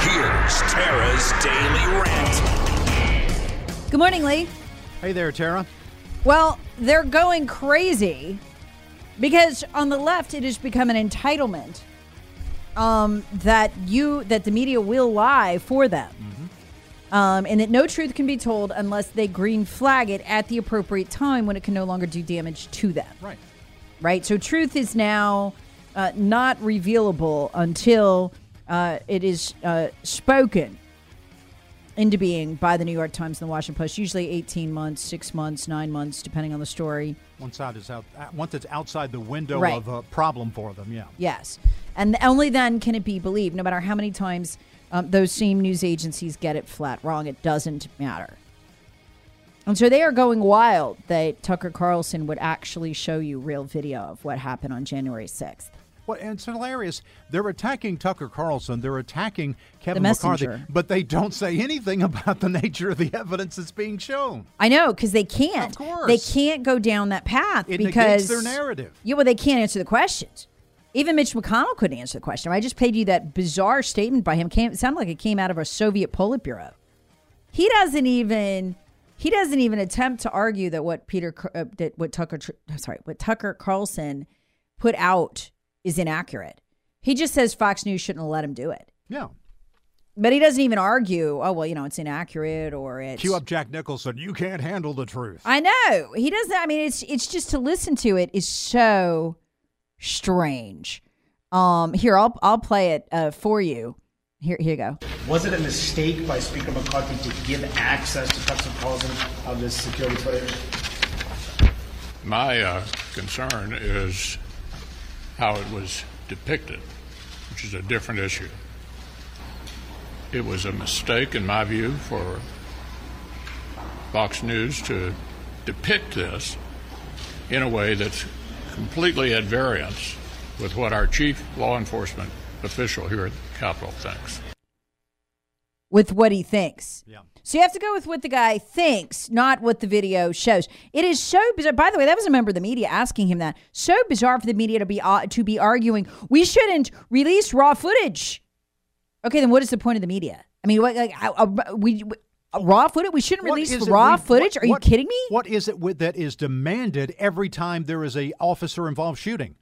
Here's Tara's Daily Rant. Good morning, Lee. Hey there, Tara. Well, they're going crazy because on the left it has become an entitlement um, that you that the media will lie for them, um, and that no truth can be told unless they green flag it at the appropriate time when it can no longer do damage to them. Right. Right. So truth is now uh, not revealable until uh, it is uh, spoken into being by the New York Times and the Washington Post. Usually 18 months, six months, nine months, depending on the story. Once out is out. uh, Once it's outside the window Right. of a problem for them. Yeah. Yes. And only then can it be believed, no matter how many times um, those same news agencies get it flat wrong. It doesn't matter. And so they are going wild that Tucker Carlson would actually show you real video of what happened on January 6th. Well, and it's hilarious. They're attacking Tucker Carlson. They're attacking Kevin The McCarthy, but they don't say anything about the nature of the evidence that's being shown. I know because they can't. Of course. They can't go down that path It because their narrative. Yeah, well, they can't answer the questions. Even Mitch McConnell couldn't answer the question. I just played you that bizarre statement by him. Came, it sounded like it came out of a Soviet Politburo. He doesn't even. He doesn't even attempt to argue that what Peter, uh, that what Tucker, sorry, what Tucker Carlson put out is inaccurate. He just says Fox News shouldn't have let him do it. Yeah. But he doesn't even argue. Oh well, you know, it's inaccurate or it's. Cue up Jack Nicholson. You can't handle the truth. I know he doesn't. I mean, it's it's just to listen to it is so strange. Um, here I'll I'll play it uh, for you. Here here you go. Was it a mistake by Speaker McCarthy to give access to Tucker Carlson of this security footage? My uh, concern is how it was depicted, which is a different issue. It was a mistake, in my view, for Fox News to depict this in a way that's completely at variance with what our chief law enforcement official here at the Capitol thinks. With what he thinks. Yeah. So you have to go with what the guy thinks, not what the video shows. It is so bizarre. By the way, that was a member of the media asking him that. So bizarre for the media to be uh, to be arguing we shouldn't release raw footage. Okay, then what is the point of the media? I mean, what, like uh, we, we uh, raw footage? We shouldn't What release raw we- footage? what- Are you what- kidding me? What is it with, that is demanded every time there is a officer involved shooting?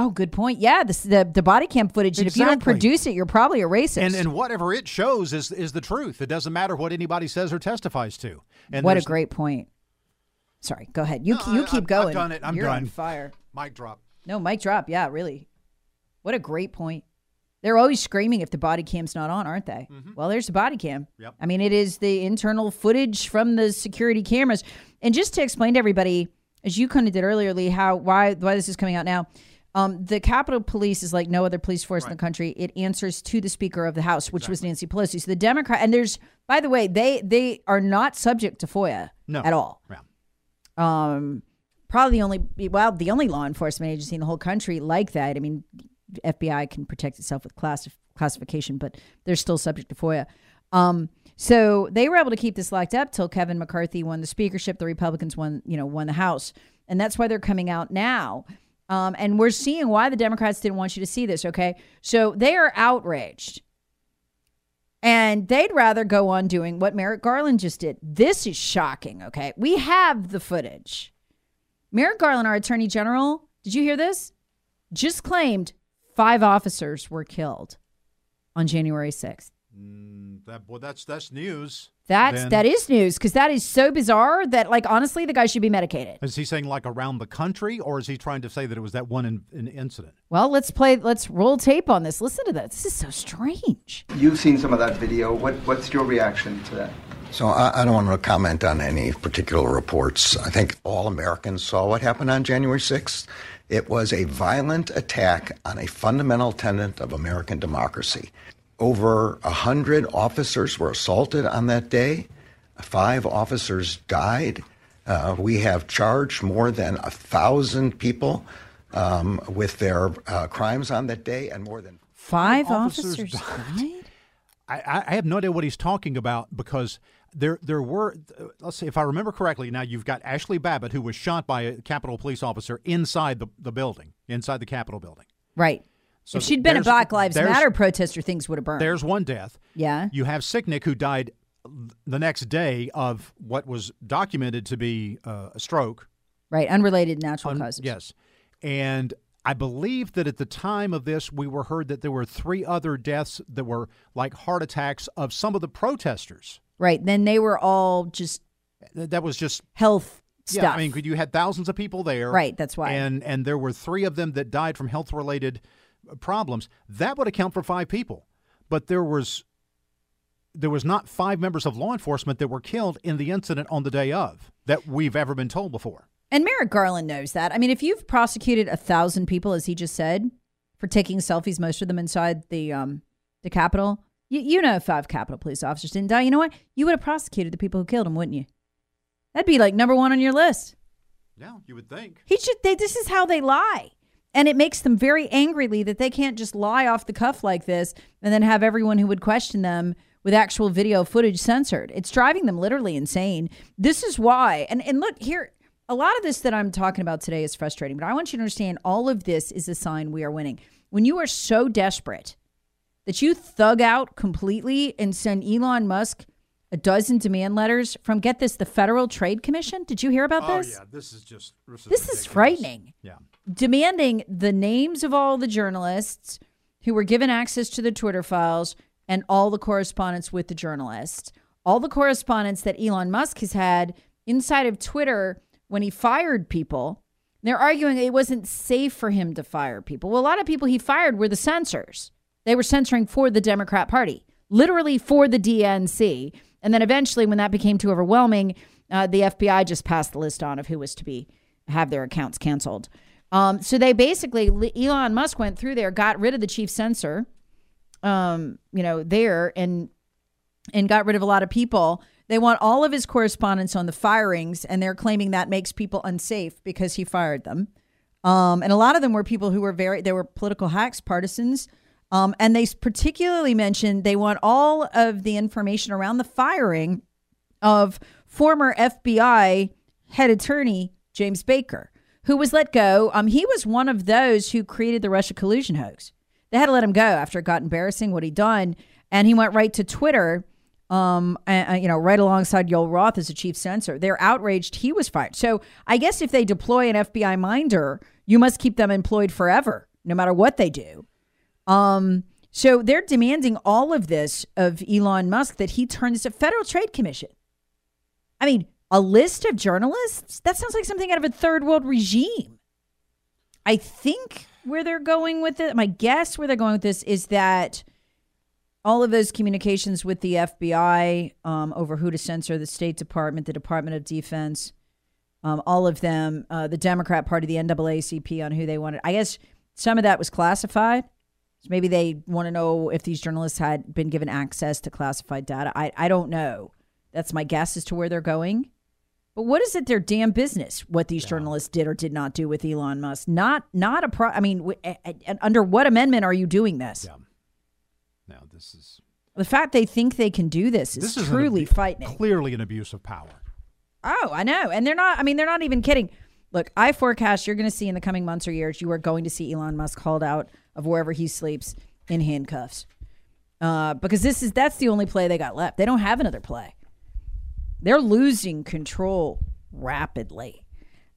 Oh, good point. Yeah, this, the the body cam footage. And if you don't produce it, you're probably a racist. And and whatever it shows is is the truth. It doesn't matter what anybody says or testifies to. And what a great point. Sorry, go ahead. You No, you I- keep I've- going. I've done it. I'm you're on done. fire. mic drop. No, mic drop. Yeah, really. What a great point. They're always screaming if the body cam's not on, aren't they? Well, there's the body cam. Mm-hmm. Yep. I mean, it is the internal footage from the security cameras. And just to explain to everybody, as you kind of did earlier, Lee, how why why this is coming out now. Um, the Capitol Police is like no other police force in the country. It answers to the Speaker of the House, which was Nancy Pelosi. So the Democrat and there's by the way, they they are not subject to FOIA No. at all Yeah. um, probably the only well the only law enforcement agency in the whole country like that. I mean, FBI can protect itself with class classification, but they're still subject to FOIA. Um, so they were able to keep this locked up till Kevin McCarthy won the speakership. The Republicans won, you know, won the House, and that's why they're coming out now. Um, and we're seeing why the Democrats didn't want you to see this. Okay, so they are outraged. And they'd rather go on doing what Merrick Garland just did. This is shocking, okay? We have the footage. Merrick Garland, our attorney general, did you hear this? Just claimed five officers were killed on January 6th. That well, that's that's news. That's Then- that is news because that is so bizarre that like honestly the guy should be medicated. Is he saying like around the country, or is he trying to say that it was that one in, in incident? Well, let's play let's roll tape on this. Listen to that. This is so strange. You've seen some of that video. What, what's your reaction to that? So I, I don't want to comment on any particular reports. I think all Americans saw what happened on January 6th, It was a violent attack on a fundamental tenet of American democracy. Over a hundred officers were assaulted on that day. Five officers died. Uh, we have charged more than a thousand people um, with their uh, crimes on that day, and more than Five officers officers, died. died? I, I have no idea what he's talking about because there there were let's see if I remember correctly. Now you've got Ashli Babbitt who was shot by a Capitol police officer inside the, the building, inside the Capitol building. Right. So if she'd been a Black Lives Matter protester, things would have burned. There's one death. yeah. You have Sicknick who died the next day of what was documented to be uh, a stroke. Right. Unrelated natural Un- causes. Yes. And I believe that at the time of this, we were heard that there were three other deaths that were like heart attacks of some of the protesters. Right. Then they were all just That was just health stuff. Yeah, I mean, you had thousands of people there, Right, that's why. and and there were three of them that died from health related problems. That would account for five people, but there was there was not five members of law enforcement that were killed in the incident on the day of that we've ever been told before. And Merrick Garland knows that. I mean, if you've prosecuted a thousand people, as he just said, for taking selfies, most of them inside the um the Capitol, you, you know, five Capitol police officers didn't die, you know what? You would have prosecuted the people who killed them, wouldn't you? That'd be like number one on your list. Yeah, you would think. He should. They, this is how they lie, and it makes them very angrily that they can't just lie off the cuff like this and then have everyone who would question them with actual video footage censored. It's driving them literally insane. This is why. And and look here, a lot of this that I'm talking about today is frustrating, but I want you to understand all of this is a sign we are winning. When you are so desperate that you thug out completely and send Elon Musk a dozen demand letters from get this the Federal Trade Commission. Did you hear about oh, this? Oh, yeah, this is just this is, This is frightening. Yeah. Demanding the names of all the journalists who were given access to the Twitter files and all the correspondence with the journalists, all the correspondence that Elon Musk has had inside of Twitter when he fired people. They're arguing it wasn't safe for him to fire people. Well, a lot of people he fired were the censors. They were censoring for the Democrat Party, literally for the DNC. And then eventually, when that became too overwhelming, uh, the FBI just passed the list on of who was to be have their accounts canceled. Um, so they basically Elon Musk went through there, got rid of the chief censor, um, you know, there and and got rid of a lot of people. They want all of his correspondence on the firings, and they're claiming that makes people unsafe because he fired them. Um, and a lot of them were people who were very they were political hacks, partisans. Um, and they particularly mentioned they want all of the information around the firing of former FBI head attorney James Baker, who was let go. Um, he was one of those who created the Russia collusion hoax. They had to let him go after it got embarrassing what he'd done, and he went right to Twitter. Um, you know, right alongside Yoel Roth as the chief censor. They're outraged he was fired. So I guess if they deploy an FBI minder, you must keep them employed forever, no matter what they do. Um, so they're demanding all of this of Elon Musk that he turn this Federal Trade Commission. I mean, a list of journalists? That sounds like something out of a third world regime. I think where they're going with it, my guess where they're going with this is that all of those communications with the FBI um, over who to censor, the State Department, the Department of Defense, um, all of them, uh, the Democrat Party, the NAACP on who they wanted. I guess some of that was classified. So maybe they want to know if these journalists had been given access to classified data. I, I don't know. That's my guess as to where they're going. But what is it their damn business what these journalists did or did not do with Elon Musk? Not not a pro. I mean, w- a- a- under what amendment are you doing this? Yeah. Now this is The fact they think they can do this is this is truly abu- frightening. Clearly an abuse of power. Oh, I know. And they're not, I mean, they're not even kidding. Look, I forecast you're going to see in the coming months or years, you are going to see Elon Musk hauled out of wherever he sleeps in handcuffs. Uh, because this is, that's the only play they got left. They don't have another play. They're losing control rapidly.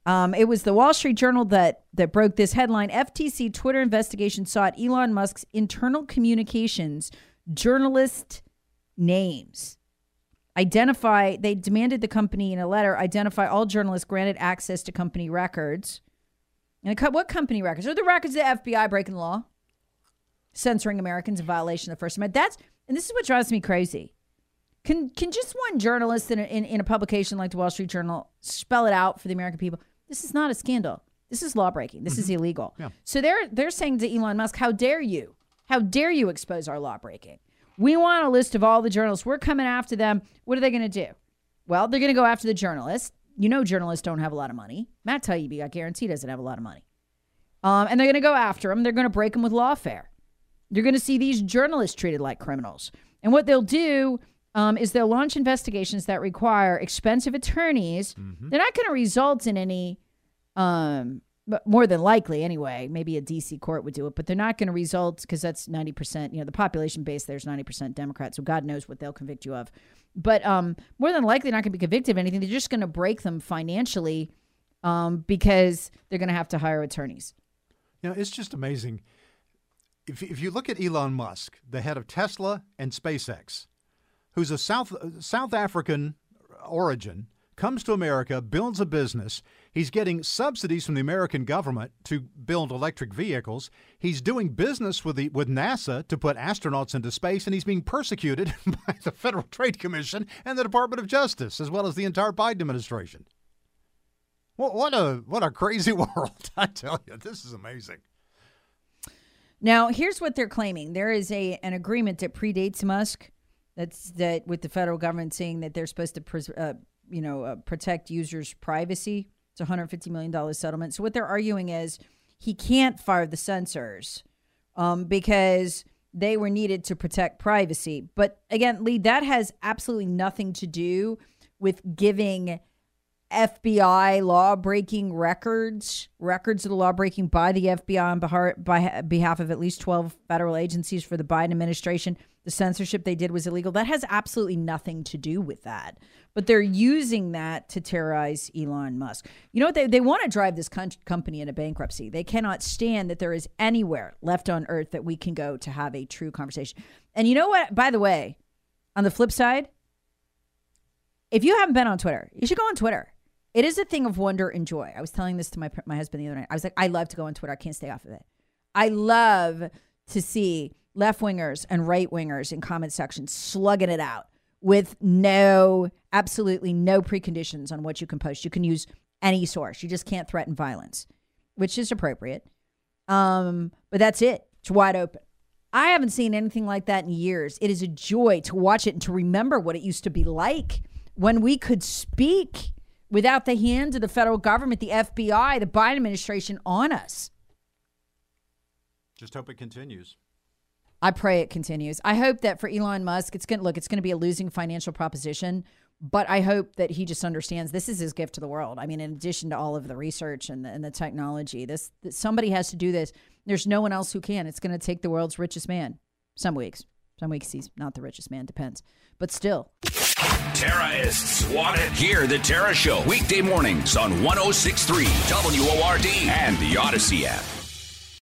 Um, it was the Wall Street Journal that that broke this headline. FTC Twitter investigation sought Elon Musk's internal communications journalist names. Identify they demanded the company in a letter identify all journalists granted access to company records. And what company records? Are the records of the fbi breaking the law? Censoring americans in violation of the first amendment. That's and this is what drives me crazy can can just one journalist in a, in, in a publication like the wall street journal spell it out for the american people this is not a scandal This is law breaking. This is Mm-hmm. illegal. So they're they're saying to Elon Musk, "How dare you? How dare you expose our law breaking? We want a list of all the journalists. We're coming after them. What are they going to do? Well, they're going to go after the journalists. You know, journalists don't have a lot of money. Matt Taibbi, I guarantee, doesn't have a lot of money. Um, and they're going to go after them. They're going to break them with lawfare. You're going to see these journalists treated like criminals. And what they'll do um, is they'll launch investigations that require expensive attorneys. They're not going to result in any, um, but more than likely anyway. Maybe a DC court would do it, but they're not going to result because that's 90%. You know, the population base there's 90% Democrat, so God knows what they'll convict you of. But um, more than likely, not going to be convicted of anything. They're just going to break them financially um, because they're going to have to hire attorneys. You know, it's just amazing. If, if you look at Elon Musk, the head of Tesla and SpaceX, who's a South South African origin, comes to America, builds a business. He's getting subsidies from the American government to build electric vehicles. He's doing business with the with NASA to put astronauts into space, and he's being persecuted by the Federal Trade Commission and the Department of Justice, as well as the entire Biden administration. What, what a what a crazy world! I tell you, this is amazing. Now, here's what they're claiming: there is a an agreement that predates Musk. That's that with the federal government saying that they're supposed to, pres- uh, you know, uh, protect users' privacy. It's a 150 million dollar settlement. So what they're arguing is he can't fire the censors um, because they were needed to protect privacy. But again, Lee, that has absolutely nothing to do with giving FBI law breaking records, records of the law breaking by the FBI on behalf of at least 12 federal agencies for the Biden administration. The censorship they did was illegal. That has absolutely nothing to do with that. But they're using that to terrorize Elon Musk. You know what? They, they want to drive this con- company into bankruptcy. They cannot stand that there is anywhere left on earth that we can go to have a true conversation. And you know what? By the way, on the flip side, if you haven't been on Twitter, you should go on Twitter. It is a thing of wonder and joy. I was telling this to my my husband the other night. I was like, I love to go on Twitter. I can't stay off of it. I love to see left wingers and right wingers in comment sections slugging it out with no, absolutely no preconditions on what you can post. You can use any source. You just can't threaten violence, which is appropriate. Um, but that's it. It's wide open. I haven't seen anything like that in years. It is a joy to watch it and to remember what it used to be like when we could speak without the hands of the federal government, the FBI, the Biden administration on us. Just hope it continues. I pray it continues. I hope that for Elon Musk, it's going to look, it's going to be a losing financial proposition, but I hope that he just understands this is his gift to the world. I mean, in addition to all of the research and the, and the technology, this, somebody has to do this. There's no one else who can. It's going to take the world's richest man. Some weeks, some weeks he's not the richest man. Depends, but still. Terrorists want it. Hear the Tara Show weekday mornings on 1063 WORD and the Audacy app.